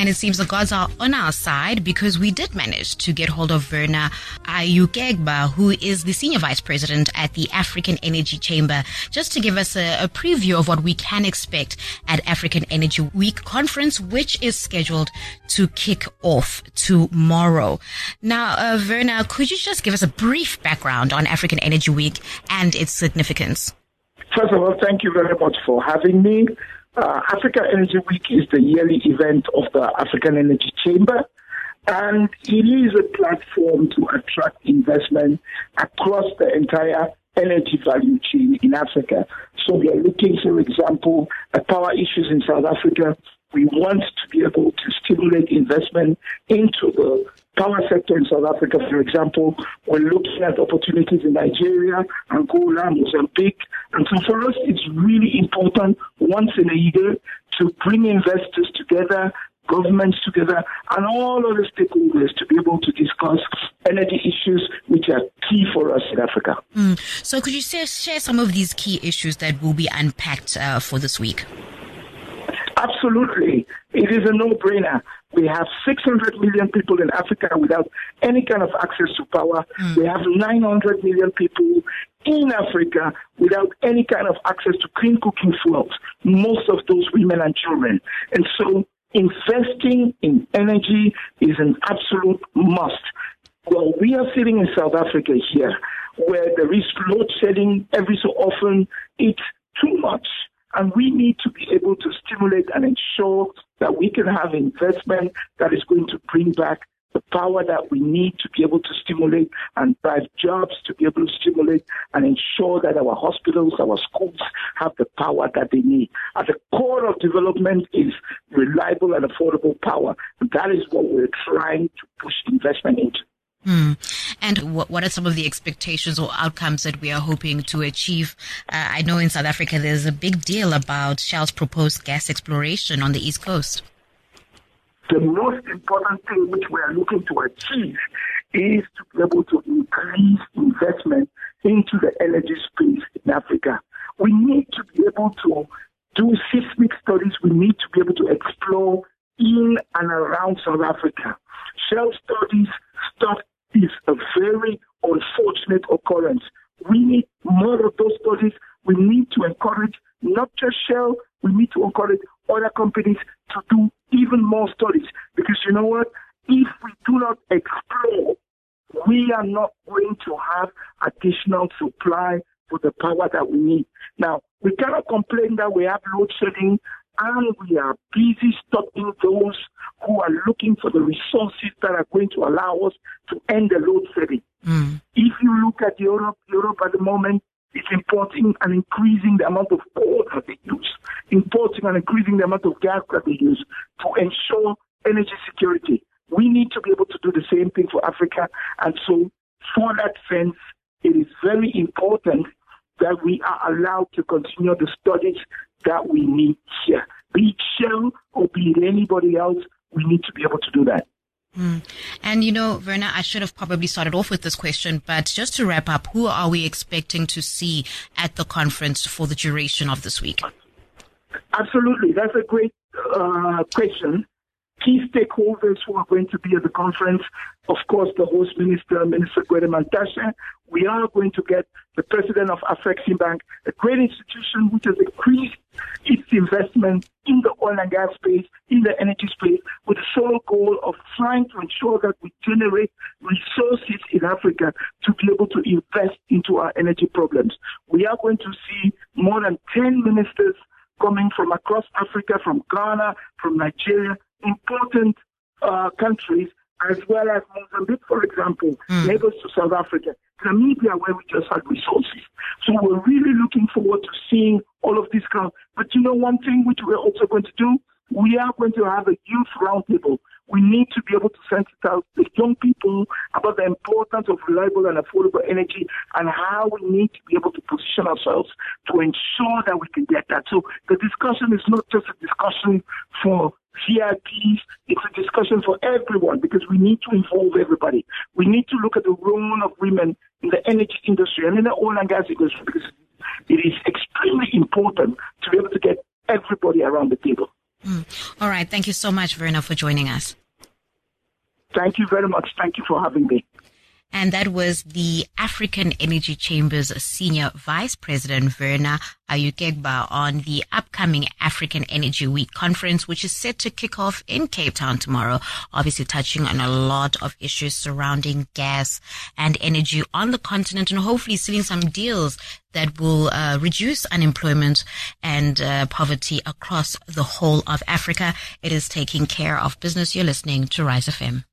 And it seems the gods are on our side because we did manage to get hold of Verner Ayukegba, who is the Senior Vice President at the African Energy Chamber, just to give us a, a preview of what we can expect at African Energy Week conference, which is scheduled to kick off tomorrow. Now, uh, Verner, could you just give us a brief background on African Energy Week and its significance? First of all, thank you very much for having me. Uh, Africa Energy Week is the yearly event of the African Energy Chamber, and it is a platform to attract investment across the entire energy value chain in Africa. So we are looking, for example, at power issues in South Africa. We want to be able to stimulate investment into the power sector in South Africa, for example. We're looking at opportunities in Nigeria, Angola, Mozambique. And so for us, it's really important once in a year to bring investors together, governments together, and all other stakeholders to be able to discuss energy issues which are key for us in Africa. Mm. So, could you share, share some of these key issues that will be unpacked uh, for this week? Absolutely. It is a no brainer. We have 600 million people in Africa without any kind of access to power. Mm. We have 900 million people in Africa without any kind of access to clean cooking fuels, most of those women and children. And so investing in energy is an absolute must. Well, we are sitting in South Africa here where there is load shedding every so often. It's too much. And we need to be able to stimulate and ensure that we can have investment that is going to bring back power that we need to be able to stimulate and drive jobs, to be able to stimulate and ensure that our hospitals, our schools have the power that they need. At the core of development is reliable and affordable power. And that is what we're trying to push investment into. Hmm. And what, what are some of the expectations or outcomes that we are hoping to achieve? Uh, I know in South Africa there's a big deal about Shell's proposed gas exploration on the East Coast. The most important thing which we are looking to achieve is to be able to increase investment into the energy space in Africa. We need to be able to do seismic studies. We need to be able to explore in and around South Africa. Shell studies start is a very unfortunate occurrence. We need more of those studies. We need to encourage not just Shell, we need to encourage other companies to do even more studies. Because you know what? If we do not explore, we are not going to have additional supply for the power that we need. Now, we cannot complain that we have load shedding and we are busy stopping those who are looking for the resources that are going to allow us to end the load shedding. Mm. If you look at Europe, Europe at the moment is importing and increasing the amount of coal that they use, importing and increasing the amount of gas that they use to ensure energy security. We need to be able to do the same thing for Africa. And so, for that sense, it is very important that we are allowed to continue the studies that we need here. Be it Shell or be it anybody else, we need to be able to do that. Mm. And you know, Verner, I should have probably started off with this question, but just to wrap up, who are we expecting to see at the conference for the duration of this week? Absolutely. That's a great uh, question key stakeholders who are going to be at the conference. Of course, the host minister, Minister Gwede Mantashe. We are going to get the president of Afreximbank, a great institution which has increased its investment in the oil and gas space, in the energy space, with the sole goal of trying to ensure that we generate resources in Africa to be able to invest into our energy problems. We are going to see more than 10 ministers coming from across Africa, from Ghana, from Nigeria, important uh, countries, as well as Mozambique, for example, mm. neighbors to South Africa, Namibia, where we just had resources. So we're really looking forward to seeing all of this come. But you know, one thing which we're also going to do, we are going to have a youth roundtable we need to be able to sensitize the young people about the importance of reliable and affordable energy and how we need to be able to position ourselves to ensure that we can get that. So the discussion is not just a discussion for VIPs, it's a discussion for everyone because we need to involve everybody. We need to look at the role of women in the energy industry and in the oil and gas industry because it is extremely important to be able to get everybody around the table. Mm. All right. Thank you so much, Verner, for joining us. Thank you very much. Thank you for having me. And that was the African Energy Chamber's Senior Vice President, Verner Ayukegba, on the upcoming African Energy Week conference, which is set to kick off in Cape Town tomorrow, obviously touching on a lot of issues surrounding gas and energy on the continent and hopefully sealing some deals that will uh, reduce unemployment and uh, poverty across the whole of Africa. It is taking care of business. You're listening to Rise FM.